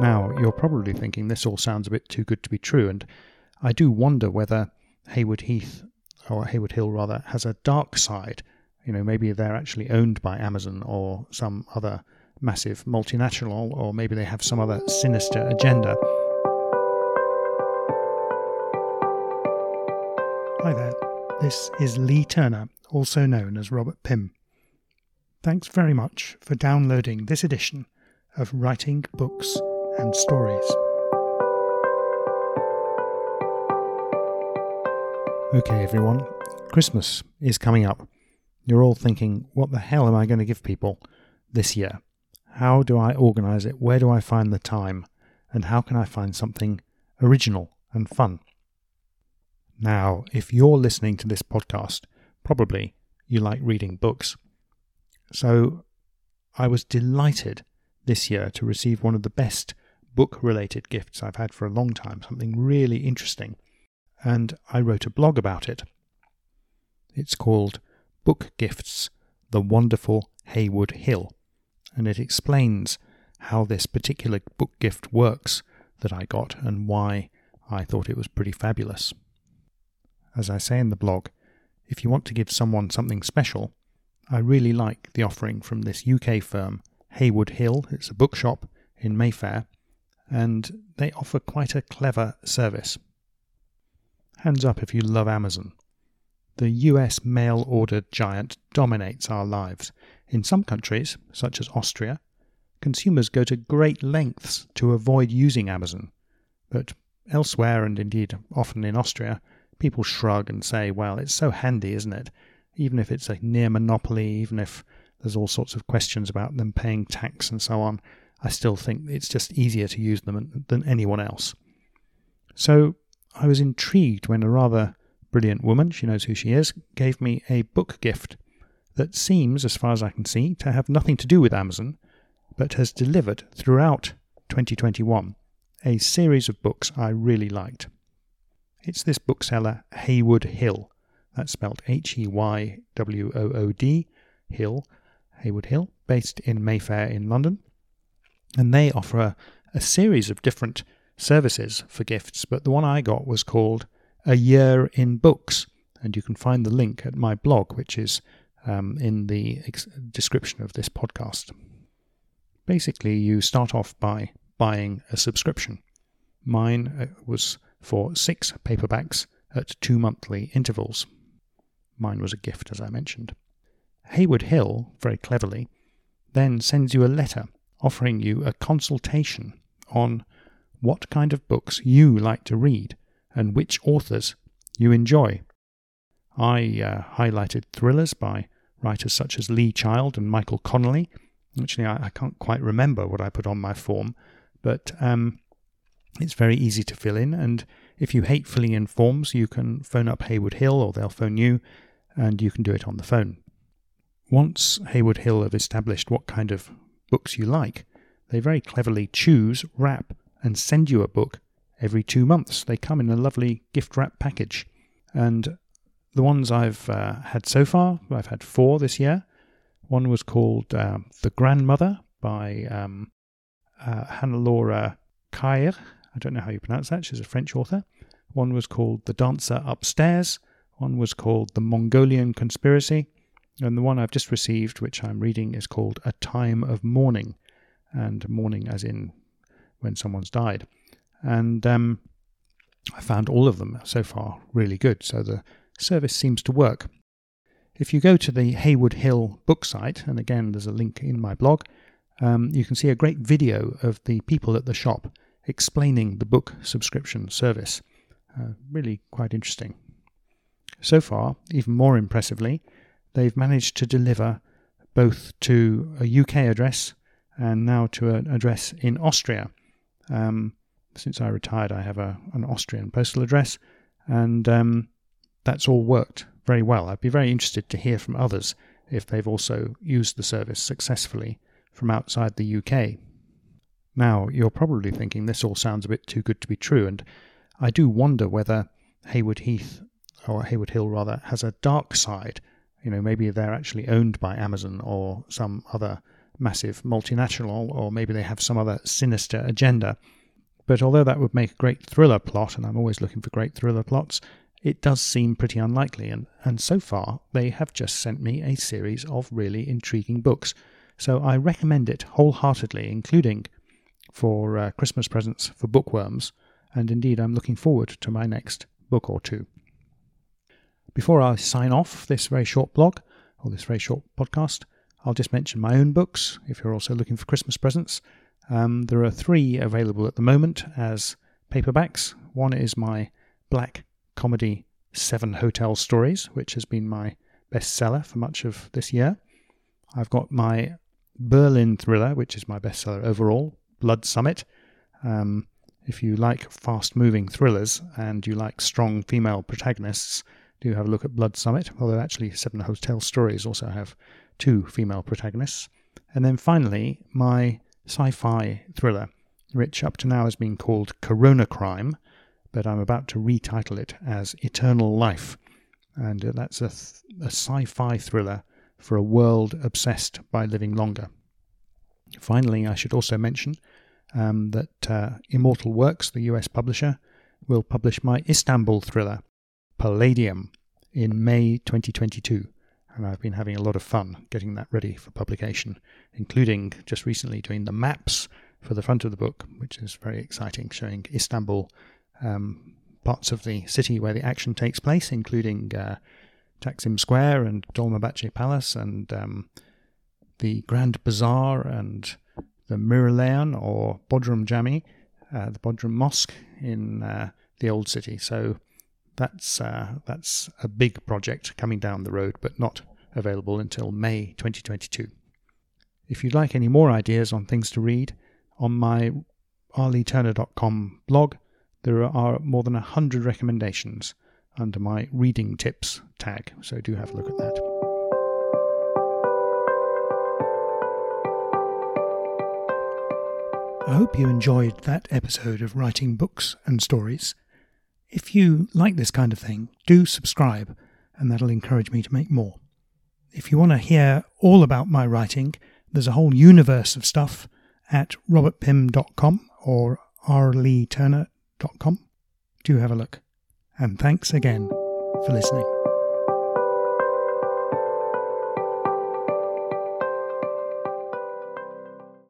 Now, you're probably thinking this all sounds a bit too good to be true, and I do wonder whether Heywood Heath, or Heywood Hill rather, has a dark side. You know, maybe they're actually owned by Amazon or some other massive multinational, or maybe they have some other sinister agenda. Hi there, this is Lee Turner, also known as Robert Pym. Thanks very much for downloading this edition of Writing Books and Stories. Okay, everyone, Christmas is coming up. You're all thinking, what the hell am I going to give people this year? How do I organise it? Where do I find the time? And how can I find something original and fun? Now, if you're listening to this podcast, probably you like reading books. So I was delighted this year to receive one of the best book related gifts I've had for a long time, something really interesting. And I wrote a blog about it. It's called Book Gifts The Wonderful Heywood Hill, and it explains how this particular book gift works that I got and why I thought it was pretty fabulous. As I say in the blog, if you want to give someone something special, I really like the offering from this UK firm, Heywood Hill. It's a bookshop in Mayfair, and they offer quite a clever service. Hands up if you love Amazon. The US mail order giant dominates our lives. In some countries, such as Austria, consumers go to great lengths to avoid using Amazon. But elsewhere, and indeed often in Austria, people shrug and say, well, it's so handy, isn't it? Even if it's a near monopoly, even if there's all sorts of questions about them paying tax and so on, I still think it's just easier to use them than anyone else. So I was intrigued when a rather brilliant woman, she knows who she is, gave me a book gift that seems, as far as I can see, to have nothing to do with Amazon, but has delivered throughout 2021 a series of books I really liked. It's this bookseller, Heywood Hill. That's spelled H E Y W O O D, Hill, Heywood Hill, based in Mayfair in London. And they offer a, a series of different services for gifts, but the one I got was called A Year in Books. And you can find the link at my blog, which is um, in the ex- description of this podcast. Basically, you start off by buying a subscription. Mine uh, was for six paperbacks at two monthly intervals. Mine was a gift, as I mentioned. Heywood Hill, very cleverly, then sends you a letter offering you a consultation on what kind of books you like to read and which authors you enjoy. I uh, highlighted thrillers by writers such as Lee Child and Michael Connelly. Actually, I, I can't quite remember what I put on my form, but um, it's very easy to fill in. And if you hate filling in forms, you can phone up Heywood Hill or they'll phone you, and you can do it on the phone. Once Heywood Hill have established what kind of books you like, they very cleverly choose, wrap, and send you a book every two months. They come in a lovely gift wrap package. And the ones I've uh, had so far, I've had four this year. One was called uh, The Grandmother by um, uh, Hannelore Cayre. I don't know how you pronounce that. She's a French author. One was called The Dancer Upstairs. One was called The Mongolian Conspiracy. And the one I've just received, which I'm reading, is called A Time of Mourning, and mourning as in when someone's died. And um, I found all of them so far really good, so the service seems to work. If you go to the Heywood Hill book site, and again there's a link in my blog, um, you can see a great video of the people at the shop explaining the book subscription service. Uh, really quite interesting. So far, even more impressively, they've managed to deliver both to a UK address and now to an address in Austria. Um, since I retired, I have a, an Austrian postal address, and um, that's all worked very well. I'd be very interested to hear from others if they've also used the service successfully from outside the UK. Now, you're probably thinking this all sounds a bit too good to be true, and I do wonder whether Heywood Heath, or Heywood Hill rather, has a dark side you know, maybe they're actually owned by Amazon or some other massive multinational, or maybe they have some other sinister agenda. But although that would make a great thriller plot, and I'm always looking for great thriller plots, it does seem pretty unlikely. And, and so far, they have just sent me a series of really intriguing books. So I recommend it wholeheartedly, including for uh, Christmas presents for bookworms. And indeed, I'm looking forward to my next book or two. Before I sign off this very short blog, or this very short podcast, I'll just mention my own books if you're also looking for Christmas presents. Um, there are three available at the moment as paperbacks. One is my black comedy Seven Hotel Stories, which has been my bestseller for much of this year. I've got my Berlin thriller, which is my bestseller overall, Blood Summit. Um, if you like fast moving thrillers and you like strong female protagonists, do have a look at Blood Summit, although actually Seven Hotel Stories also have two female protagonists. And then finally, my sci fi thriller, which up to now has been called Corona Crime, but I'm about to retitle it as Eternal Life. And uh, that's a, th- a sci fi thriller for a world obsessed by living longer. Finally, I should also mention um, that uh, Immortal Works, the US publisher, will publish my Istanbul thriller, Palladium, in May 2022 and I've been having a lot of fun getting that ready for publication, including just recently doing the maps for the front of the book, which is very exciting, showing Istanbul, um, parts of the city where the action takes place, including uh, Taksim Square and Dolmabahce Palace and um, the Grand Bazaar and the Myrelaion or Bodrum Jami, uh, the Bodrum Mosque in uh, the old city. So that's uh, that's a big project coming down the road, but not available until May 2022. If you'd like any more ideas on things to read, on my rleeturner.com blog, there are more than 100 recommendations under my reading tips tag, so do have a look at that. I hope you enjoyed that episode of Writing Books and Stories. If you like this kind of thing, do subscribe, and that'll encourage me to make more. If you want to hear all about my writing, there's a whole universe of stuff at robertpym.com or rleeturner.com. Do have a look. And thanks again for listening.